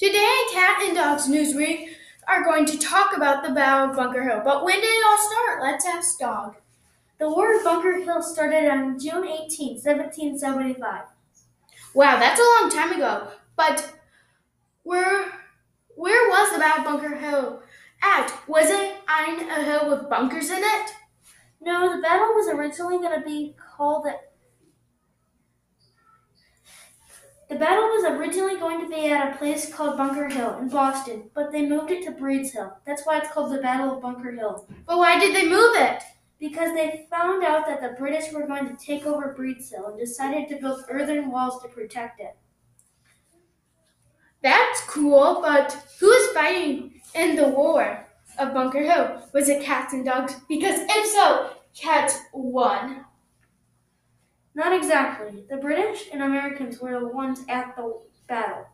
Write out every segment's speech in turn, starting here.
Today, Cat and Dog's Newsweek are going to talk about the Battle of Bunker Hill. But when did it all start? Let's ask Dog. The War of Bunker Hill started on June 18, 1775. Wow, that's a long time ago. But where where was the Battle of Bunker Hill at? Was it on a hill with bunkers in it? No, the battle was originally going to be called The battle was originally going to be at a place called Bunker Hill in Boston, but they moved it to Breed's Hill. That's why it's called the Battle of Bunker Hill. But why did they move it? Because they found out that the British were going to take over Breed's Hill and decided to build earthen walls to protect it. That's cool, but who is fighting in the war of Bunker Hill? Was it cats and dogs? Because if so, cats won. Not exactly. The British and Americans were the ones at the battle.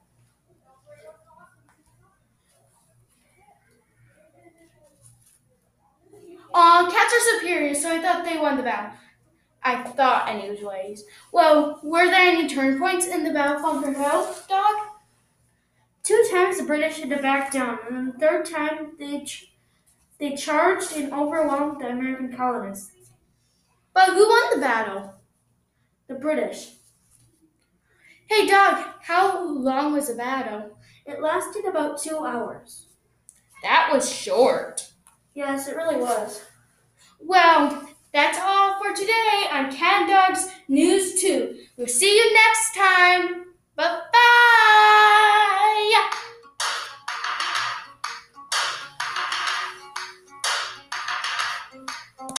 Aw, cats are superior, so I thought they won the battle. I thought, anyways. Well, were there any turn points in the battle of Bunker Hill, Dog? Two times the British had to back down, and the third time they ch- they charged and overwhelmed the American colonists. But who won the battle? British. Hey, Dog, how long was the battle? It lasted about two hours. That was short. Yes, it really was. Well, that's all for today on Cat Dog's News 2. We'll see you next time.